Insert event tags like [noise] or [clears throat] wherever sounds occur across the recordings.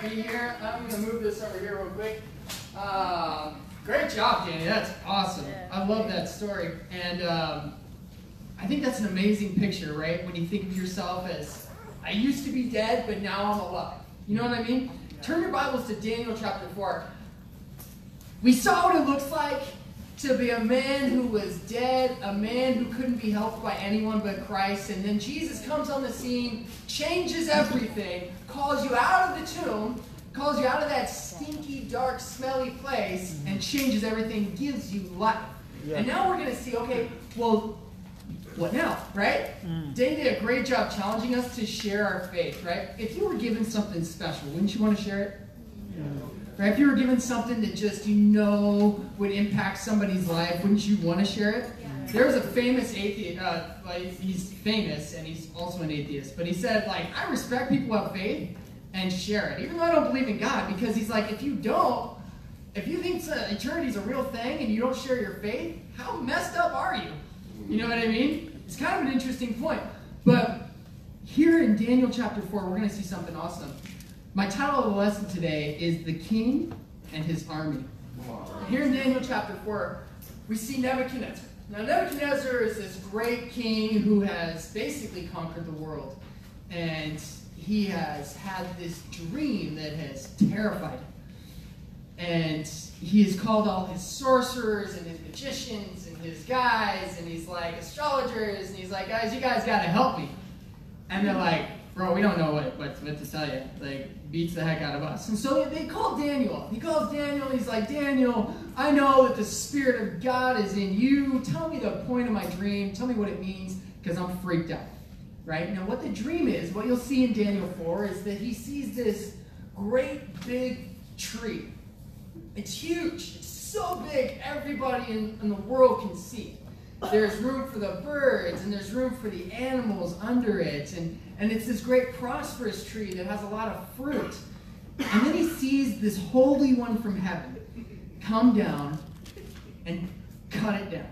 be here. I'm going to move this over here real quick. Um, great job, Danny. That's awesome. I love that story. And um, I think that's an amazing picture, right? When you think of yourself as, I used to be dead, but now I'm alive. You know what I mean? Turn your Bibles to Daniel chapter 4. We saw what it looks like to be a man who was dead, a man who couldn't be helped by anyone but Christ. And then Jesus comes on the scene, changes everything, calls you out of the tomb, calls you out of that stinky, dark, smelly place, and changes everything, gives you life. Yeah. And now we're going to see, okay, well, what now, right? Mm. Dane did a great job challenging us to share our faith, right? If you were given something special, wouldn't you want to share it? Yeah. Right? If you were given something that just you know would impact somebody's life, wouldn't you want to share it? Yeah. There was a famous atheist, uh, like he's famous and he's also an atheist, but he said like I respect people who have faith and share it, even though I don't believe in God, because he's like if you don't, if you think eternity is a real thing and you don't share your faith, how messed up are you? You know what I mean? It's kind of an interesting point, but here in Daniel chapter four, we're going to see something awesome. My title of the lesson today is The King and His Army. Here in Daniel chapter 4, we see Nebuchadnezzar. Now, Nebuchadnezzar is this great king who has basically conquered the world. And he has had this dream that has terrified him. And he has called all his sorcerers and his magicians and his guys, and he's like, astrologers, and he's like, guys, you guys got to help me. And they're like, bro, we don't know what, what, what to tell you. Like, beats the heck out of us. And so they call Daniel. He calls Daniel. He's like, Daniel, I know that the Spirit of God is in you. Tell me the point of my dream. Tell me what it means, because I'm freaked out. Right? Now, what the dream is, what you'll see in Daniel 4, is that he sees this great big tree. It's huge. It's so big, everybody in, in the world can see there's room for the birds and there's room for the animals under it. And, and it's this great prosperous tree that has a lot of fruit. And then he sees this Holy One from heaven come down and cut it down.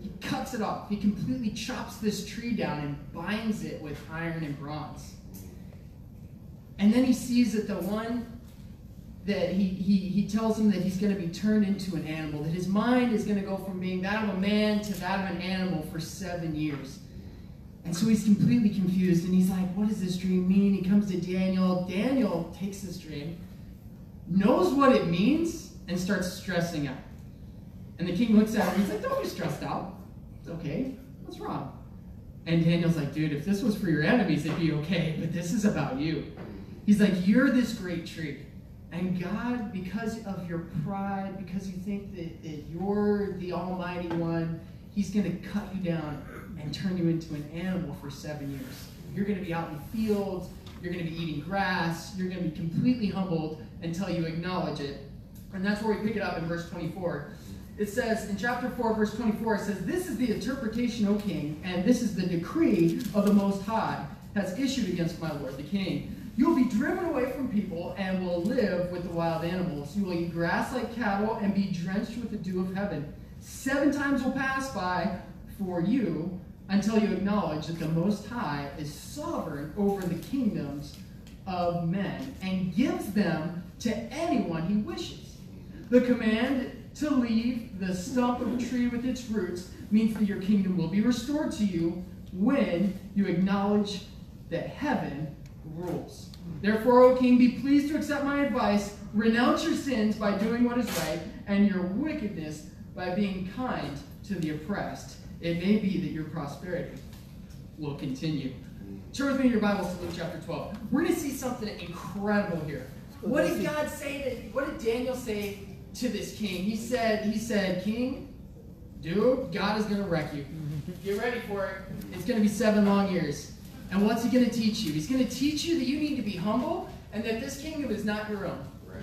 He cuts it off. He completely chops this tree down and binds it with iron and bronze. And then he sees that the one that he, he, he tells him that he's going to be turned into an animal, that his mind is going to go from being that of a man to that of an animal for seven years. And so he's completely confused and he's like, What does this dream mean? He comes to Daniel. Daniel takes this dream, knows what it means, and starts stressing out. And the king looks at him. He's like, Don't be stressed out. It's okay. What's wrong? And Daniel's like, Dude, if this was for your enemies, it'd be okay, but this is about you. He's like, You're this great tree. And God, because of your pride, because you think that, that you're the Almighty One, He's going to cut you down and turn you into an animal for seven years. You're going to be out in the fields, you're going to be eating grass, you're going to be completely humbled until you acknowledge it. And that's where we pick it up in verse 24. It says in chapter 4, verse 24, it says, This is the interpretation, O king, and this is the decree of the Most High has issued against my lord the king. You will be driven away from people and will live with the wild animals. You will eat grass like cattle and be drenched with the dew of heaven. Seven times will pass by for you until you acknowledge that the Most High is sovereign over the kingdoms of men and gives them to anyone he wishes. The command to leave the stump of a tree with its roots means that your kingdom will be restored to you when you acknowledge that heaven rules. Therefore, O king, be pleased to accept my advice. Renounce your sins by doing what is right, and your wickedness by being kind to the oppressed. It may be that your prosperity will continue. Turn with me in your Bibles to Luke chapter 12. We're going to see something incredible here. What did God say to, what did Daniel say to this king? He said, he said, King, dude, God is going to wreck you. [laughs] Get ready for it. It's going to be seven long years. And what's he going to teach you? He's going to teach you that you need to be humble and that this kingdom is not your own. Right.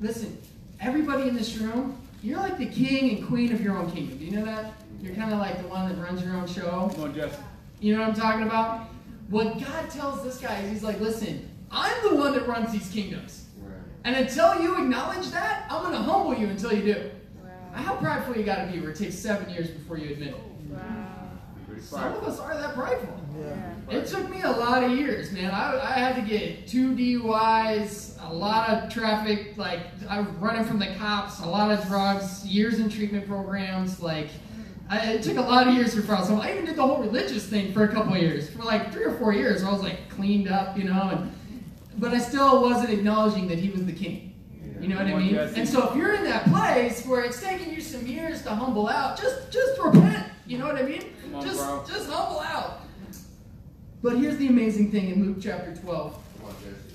Listen, everybody in this room, you're like the king and queen of your own kingdom. Do you know that? You're kind of like the one that runs your own show. Come on, Jeff. You know what I'm talking about? What God tells this guy is he's like, listen, I'm the one that runs these kingdoms. Right. And until you acknowledge that, I'm going to humble you until you do. Wow. How prideful you got to be where it takes seven years before you admit it. Wow. some of us are that prideful. Yeah. It took me a lot of years, man. I, I had to get two DUIs, a lot of traffic, like I was running from the cops, a lot of drugs, years in treatment programs. Like I, it took a lot of years I was. I even did the whole religious thing for a couple of years, for like three or four years. I was like cleaned up, you know, and but I still wasn't acknowledging that he was the king. You know what I mean? And so if you're in that place where it's taking you some years to humble out, just just repent. You know what I mean? on, just bro. just humble out. But here's the amazing thing in Luke chapter 12. Come on, Jesse.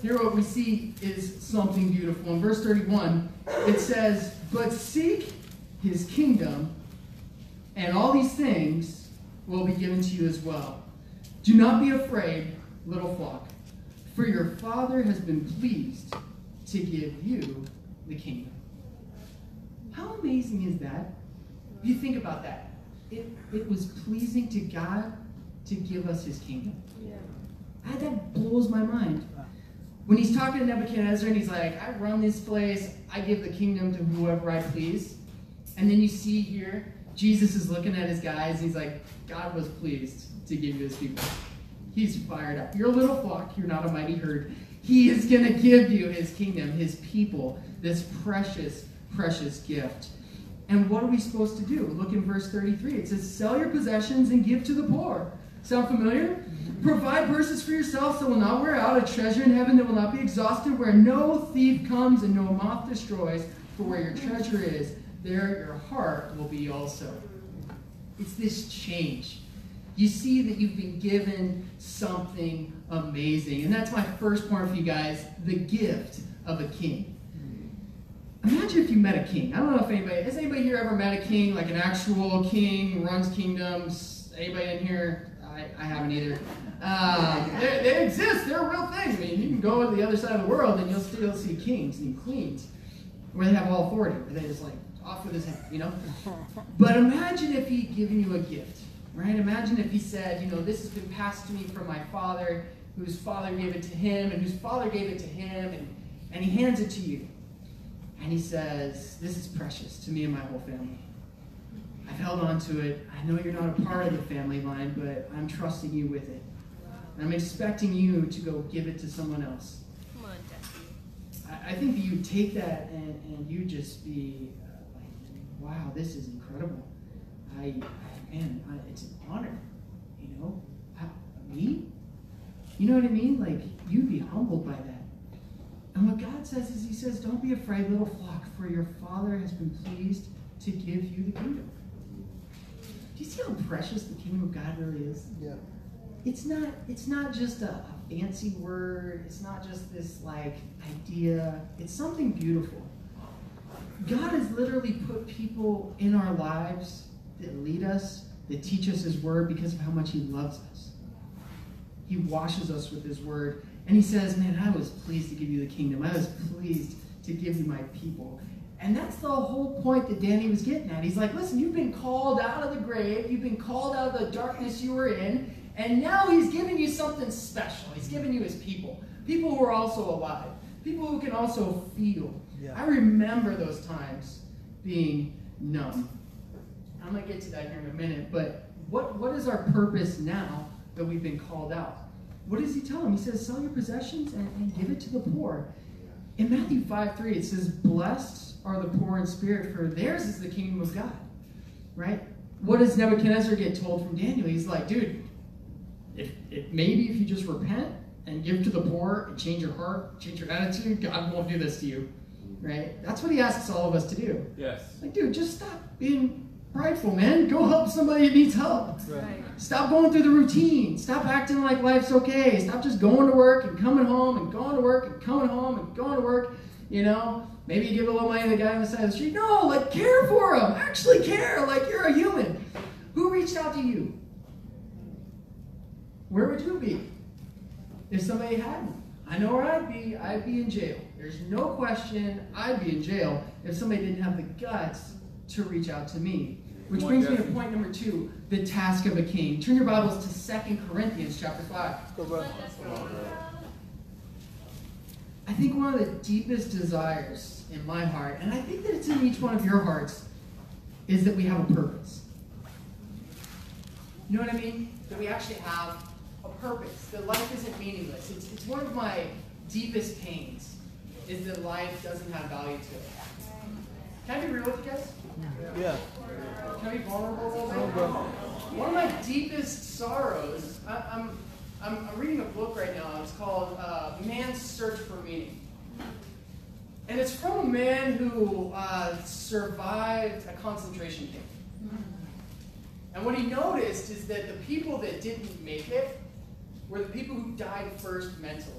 Here what we see is something beautiful. In verse 31, it says, But seek his kingdom, and all these things will be given to you as well. Do not be afraid, little flock, for your Father has been pleased to give you the kingdom. How amazing is that? You think about that, it, it was pleasing to God to give us his kingdom. I, that blows my mind. When he's talking to Nebuchadnezzar and he's like, I run this place, I give the kingdom to whoever I please. And then you see here, Jesus is looking at his guys, he's like, God was pleased to give you his people. He's fired up. You're a little flock, you're not a mighty herd. He is going to give you his kingdom, his people, this precious, precious gift. And what are we supposed to do? Look in verse 33. It says, Sell your possessions and give to the poor. Sound familiar? Provide purses for yourselves that will not wear out, a treasure in heaven that will not be exhausted, where no thief comes and no moth destroys. For where your treasure is, there your heart will be also. It's this change. You see that you've been given something amazing. And that's my first point for you guys the gift of a king. Imagine if you met a king. I don't know if anybody has anybody here ever met a king, like an actual king runs kingdoms. Anybody in here? I, I haven't either. Um, they, they exist. They're real thing. I mean, you can go to the other side of the world and you'll still see kings and queens where they have all authority. Where they just like off with his head, you know. But imagine if he'd given you a gift, right? Imagine if he said, you know, this has been passed to me from my father, whose father gave it to him, and whose father gave it to him, and, and he hands it to you. And he says, This is precious to me and my whole family. I've held on to it. I know you're not a part of the family line, but I'm trusting you with it. And I'm expecting you to go give it to someone else. Come on, Jesse. I, I think that you take that and, and you just be wow, this is incredible. I, I man, I, it's an honor. You know, How, me? You know what I mean? Like, you'd be humbled by that. And what God says is, He says, Don't be afraid, little flock, for your Father has been pleased to give you the kingdom. Do you see how precious the kingdom of God really is? Yeah. It's not. It's not just a, a fancy word. It's not just this like idea. It's something beautiful. God has literally put people in our lives that lead us, that teach us His word because of how much He loves us. He washes us with His word. And He says, Man, I was pleased to give you the kingdom. I was pleased to give you my people. And that's the whole point that Danny was getting at. He's like, Listen, you've been called out of the grave, you've been called out of the darkness you were in, and now He's giving you something special. He's giving you His people. People who are also alive, people who can also feel. Yeah. I remember those times being numb. I'm to get to that here in a minute, but what, what is our purpose now that we've been called out? What does he tell them? He says, sell your possessions and, and give it to the poor. In Matthew 5 3, it says, Blessed are the poor in spirit, for theirs is the kingdom of God. Right? What does Nebuchadnezzar get told from Daniel? He's like, dude, if, if maybe if you just repent and give to the poor and change your heart, change your attitude, God won't do this to you. Right? That's what he asks all of us to do. Yes. Like, dude, just stop being prideful, man. Go help somebody that needs help. Right. Stop going through the routine. Stop acting like life's okay. Stop just going to work and coming home and going to work and coming home and going to work. You know, maybe you give a little money to the guy on the side of the street. No, like care for him. Actually care. Like you're a human. Who reached out to you? Where would you be if somebody hadn't? I know where I'd be. I'd be in jail. There's no question I'd be in jail if somebody didn't have the guts to reach out to me. Which Come on, brings me to point number two, the task of a king. Turn your Bibles to Second Corinthians chapter 5. Go, bro. I think one of the deepest desires in my heart, and I think that it's in each one of your hearts, is that we have a purpose. You know what I mean? That we actually have a purpose. That life isn't meaningless. It's, it's one of my deepest pains is that life doesn't have value to it. Can I be real with you guys? Yeah. Can I be vulnerable a little bit? One of my deepest sorrows, I, I'm, I'm, I'm reading a book right now. It's called uh, Man's Search for Meaning. And it's from a man who uh, survived a concentration camp. And what he noticed is that the people that didn't make it were the people who died first mentally.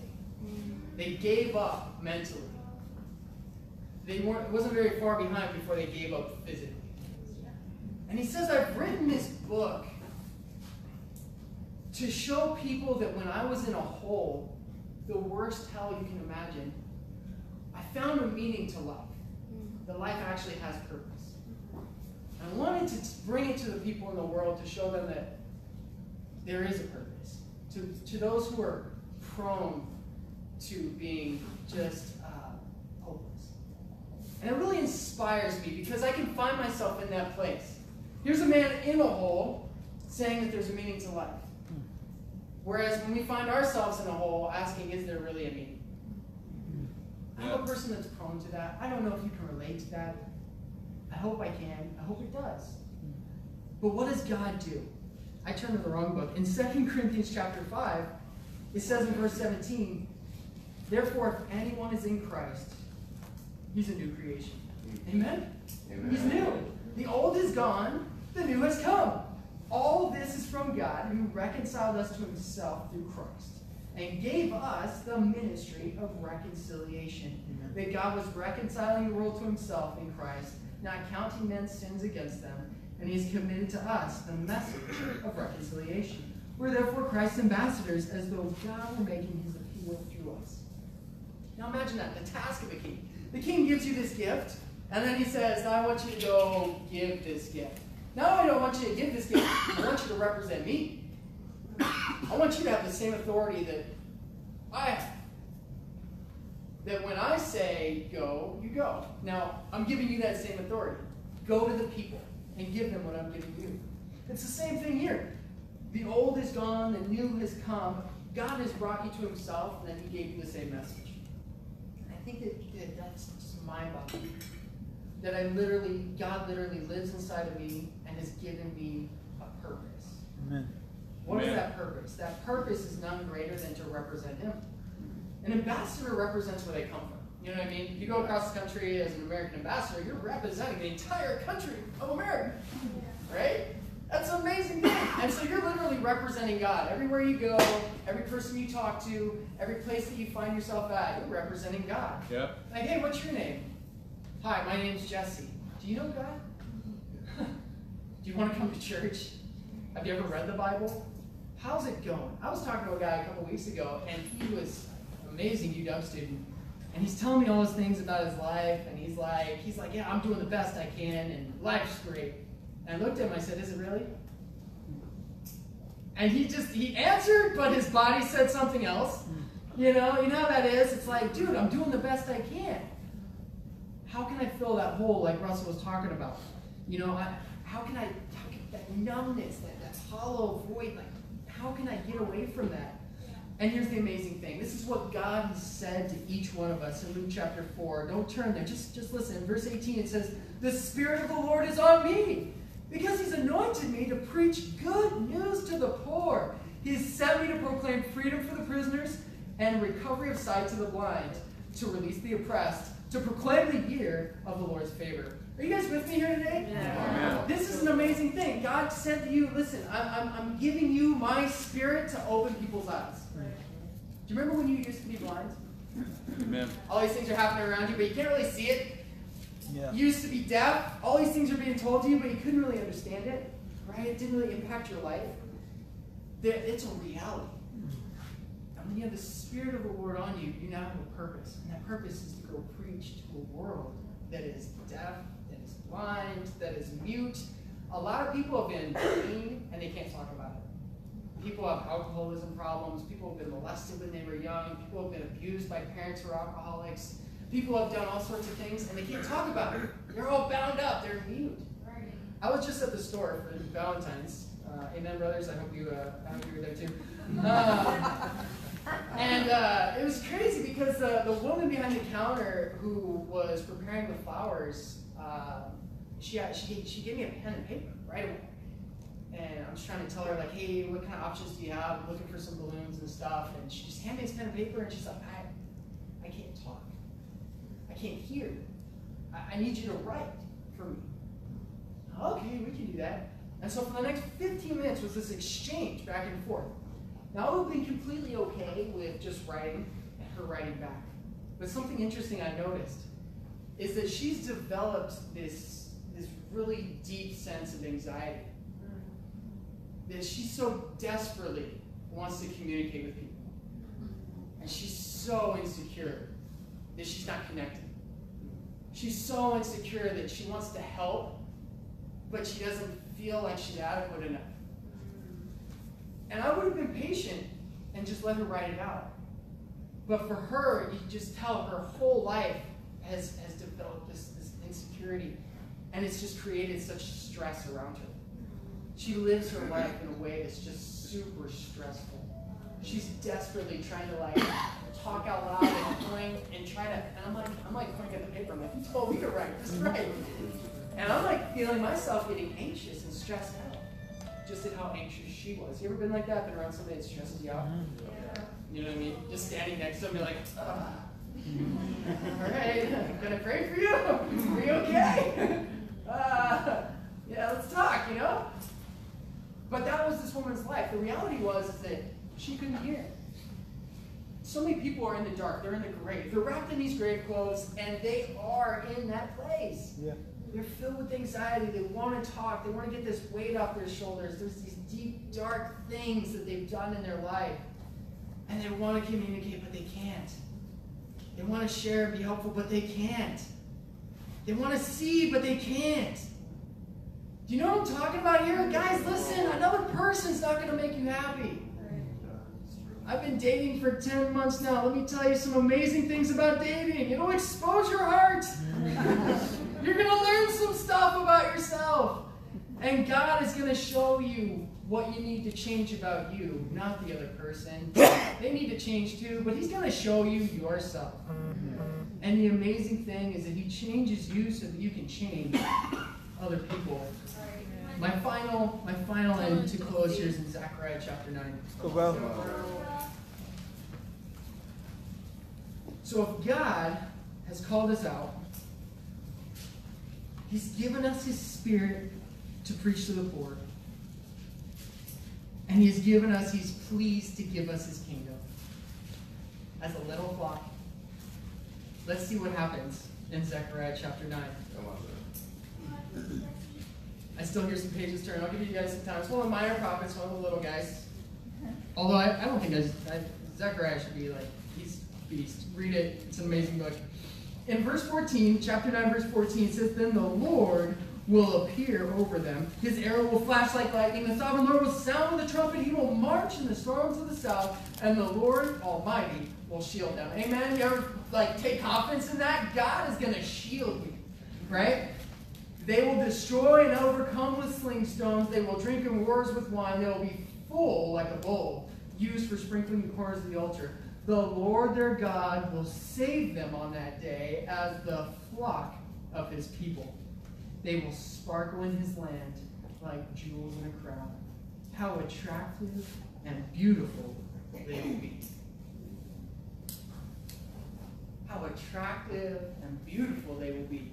They gave up mentally. They weren't, wasn't very far behind before they gave up physically. And he says, I've written this book to show people that when I was in a hole, the worst hell you can imagine, I found a meaning to life. That life actually has purpose. I wanted to bring it to the people in the world to show them that there is a purpose. To, to those who are prone to being just uh, hopeless. And it really inspires me because I can find myself in that place. Here's a man in a hole saying that there's a meaning to life. Whereas when we find ourselves in a hole, asking, is there really a meaning? I'm a person that's prone to that. I don't know if you can relate to that. I hope I can. I hope it does. But what does God do? I turned to the wrong book. In [laughs] 2 Corinthians chapter 5, it says in verse 17, Therefore, if anyone is in Christ, he's a new creation. Mm-hmm. Amen? Amen. He's new. The old is gone, the new has come. All this is from God who reconciled us to himself through Christ and gave us the ministry of reconciliation. Amen. That God was reconciling the world to himself in Christ, not counting men's sins against them, and he has committed to us the message of reconciliation. We're therefore Christ's ambassadors, as though God were making his appeal. Now imagine that, the task of a king. The king gives you this gift, and then he says, I want you to go give this gift. Now I don't want you to give this gift, I want you to represent me. I want you to have the same authority that I have. That when I say go, you go. Now, I'm giving you that same authority. Go to the people and give them what I'm giving you. It's the same thing here. The old is gone, the new has come. God has brought you to himself, and then he gave you the same message. And I think that, that that's just mind-boggling. That I literally, God literally lives inside of me and has given me a purpose. Amen. What is Amen. that purpose? That purpose is none greater than to represent Him. An ambassador represents where they come from. You know what I mean? If you go across the country as an American ambassador, you're representing the entire country of America. Right? That's an amazing thing. And so you're literally representing God. Everywhere you go, every person you talk to, every place that you find yourself at, you're representing God. Yep. Like, hey, what's your name? Hi, my name's Jesse. Do you know God? [laughs] Do you want to come to church? Have you ever read the Bible? How's it going? I was talking to a guy a couple weeks ago, and he was an amazing UW student, and he's telling me all his things about his life, and he's like, he's like, yeah, I'm doing the best I can, and life's great. And I looked at him, I said, is it really? And he just he answered, but his body said something else. Hmm. You know, you know how that is. It's like, dude, I'm doing the best I can. How can I fill that hole like Russell was talking about? You know, I, how can I, how can that numbness, that, that hollow void, like, how can I get away from that? And here's the amazing thing. This is what God has said to each one of us in Luke chapter 4. Don't turn there. Just, just listen. In verse 18, it says, The Spirit of the Lord is on me because he's anointed me to preach good news to the poor. He has sent me to proclaim freedom for the prisoners and recovery of sight to the blind, to release the oppressed, to proclaim the year of the Lord's favor. Are you guys with me here today? Amen. This is an amazing thing. God said to you, listen, I'm, I'm, I'm giving you my spirit to open people's eyes. Do you remember when you used to be blind? Amen. All these things are happening around you, but you can't really see it. Yeah. You used to be deaf. All these things are being told to you, but you couldn't really understand it. Right? It didn't really impact your life. It's a reality. Mm-hmm. And when you have the Spirit of the Lord on you, you now have a purpose. And that purpose is to go preach to a world that is deaf, that is blind, that is mute. A lot of people have been clean and they can't talk about it. People have alcoholism problems. People have been molested when they were young. People have been abused by parents who are alcoholics. People have done all sorts of things and they can't talk about it. They're all bound up. They're mute. I was just at the store for Valentine's uh, Uh, amen, brothers. I hope you, uh, I hope you were there too. Uh, and uh, it was crazy because the, the woman behind the counter who was preparing the flowers, uh, she, she, she gave me a pen and paper right away. And I'm just trying to tell her, like, hey, what kind of options do you have? I'm looking for some balloons and stuff. And she just handed me this pen and paper, and she's like, I. I can't hear. I, I need you to write for me. Okay, we can do that. And so for the next 15 minutes was this exchange back and forth. Now, I would have been completely okay with just writing and her writing back. But something interesting I noticed is that she's developed this, this really deep sense of anxiety. That she so desperately wants to communicate with people. And she's so insecure that she's not connected. She's so insecure that she wants to help, but she doesn't feel like she's adequate enough. And I would have been patient and just let her write it out. But for her, you just tell her whole life has, has developed this, this insecurity. And it's just created such stress around her. She lives her life in a way that's just super stressful. She's desperately trying to like talk out loud and point and try to and I'm like I'm like pointing at the paper, I'm like, you told me to write this [laughs] right. And I'm like feeling myself getting anxious and stressed out. Just at how anxious she was. You ever been like that? Been around somebody that stresses you out? You know what I mean? Just standing next to them, you're like, ah. [laughs] All right, I'm gonna pray for you. Are you okay? [laughs] Uh, yeah, let's talk, you know? But that was this woman's life. The reality was is that she couldn't hear. So many people are in the dark. They're in the grave. They're wrapped in these grave clothes, and they are in that place. Yeah. They're filled with anxiety. They want to talk. They want to get this weight off their shoulders. There's these deep, dark things that they've done in their life. And they want to communicate, but they can't. They want to share and be helpful, but they can't. They want to see, but they can't. Do you know what I'm talking about here? Guys, listen, another person's not going to make you happy. I've been dating for 10 months now. Let me tell you some amazing things about dating. It'll expose your heart. [laughs] You're going to learn some stuff about yourself. And God is going to show you what you need to change about you, not the other person. They need to change too, but He's going to show you yourself. And the amazing thing is that He changes you so that you can change other people. My final, my final and to close here is in Zechariah chapter 9. Go well. So if God has called us out, He's given us His Spirit to preach to the poor. And He has given us, He's pleased to give us His kingdom. As a little flock. Let's see what happens in Zechariah chapter 9. [clears throat] Come on, sir. I still hear some pages turn. I'll give you guys some time. It's one of the minor prophets, one of the little guys. Although I, I don't think I, I, Zechariah should be like, he's beast. Read it. It's an amazing book. In verse 14, chapter 9, verse 14, it says, Then the Lord will appear over them. His arrow will flash like lightning. The sovereign Lord will sound with a trumpet. He will march in the storms of the south, and the Lord Almighty will shield them. Amen? You ever like take confidence in that? God is going to shield you, right? They will destroy and overcome with sling stones. They will drink in wars with wine. They will be full like a bowl, used for sprinkling the corners of the altar. The Lord their God will save them on that day as the flock of his people. They will sparkle in his land like jewels in a crown. How attractive and beautiful they will be. How attractive and beautiful they will be.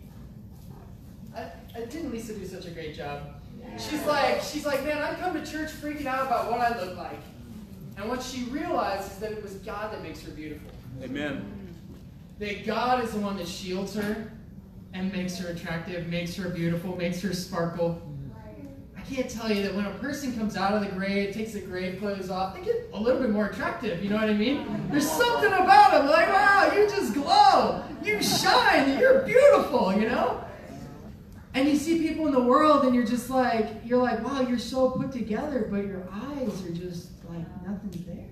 I, I didn't Lisa do such a great job? She's like, she's like, man, I come to church freaking out about what I look like. And what she realized is that it was God that makes her beautiful. Amen. That God is the one that shields her and makes her attractive, makes her beautiful, makes her sparkle. I can't tell you that when a person comes out of the grave, takes the grave clothes off, they get a little bit more attractive. You know what I mean? There's something about them like, wow, you just glow, you shine, you're beautiful. You know. And you see people in the world, and you're just like, you're like, wow, you're so put together, but your eyes are just like nothing's there.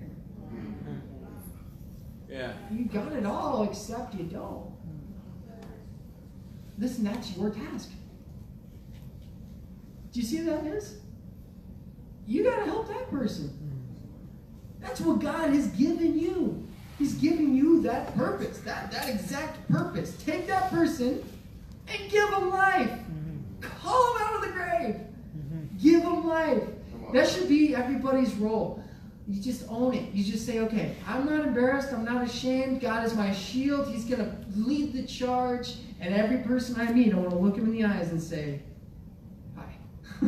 Yeah. You got it all, except you don't. Listen, that's your task. Do you see who that is? you got to help that person. That's what God has given you. He's giving you that purpose, that, that exact purpose. Take that person and give them life. Call them out of the grave. Mm-hmm. Give them life. That should be everybody's role. You just own it. You just say, okay, I'm not embarrassed. I'm not ashamed. God is my shield. He's going to lead the charge. And every person I meet, I want to look him in the eyes and say, hi. [laughs]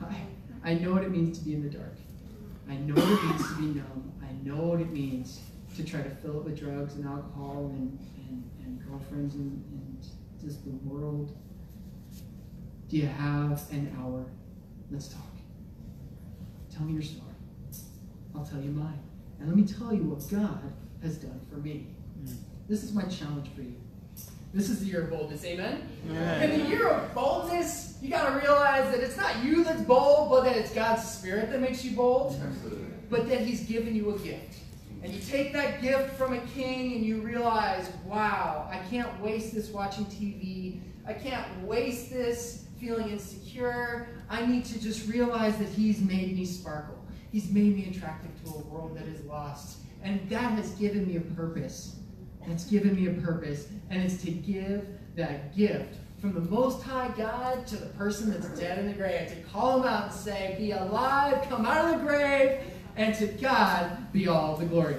hi. I know what it means to be in the dark. I know what it means to be numb. I know what it means to try to fill it with drugs and alcohol and, and, and girlfriends and, and just the world. Do you have an hour? Let's talk. Tell me your story. I'll tell you mine. And let me tell you what God has done for me. Hmm. This is my challenge for you. This is the year of boldness, amen? Amen. In the year of boldness, you got to realize that it's not you that's bold, but that it's God's Spirit that makes you bold, Absolutely. but that He's given you a gift. And you take that gift from a king and you realize, wow, I can't waste this watching TV. I can't waste this feeling insecure. I need to just realize that He's made me sparkle. He's made me attractive to a world that is lost. And that has given me a purpose. That's given me a purpose. And it's to give that gift from the Most High God to the person that's dead in the grave. To call them out and say, Be alive, come out of the grave, and to God be all the glory.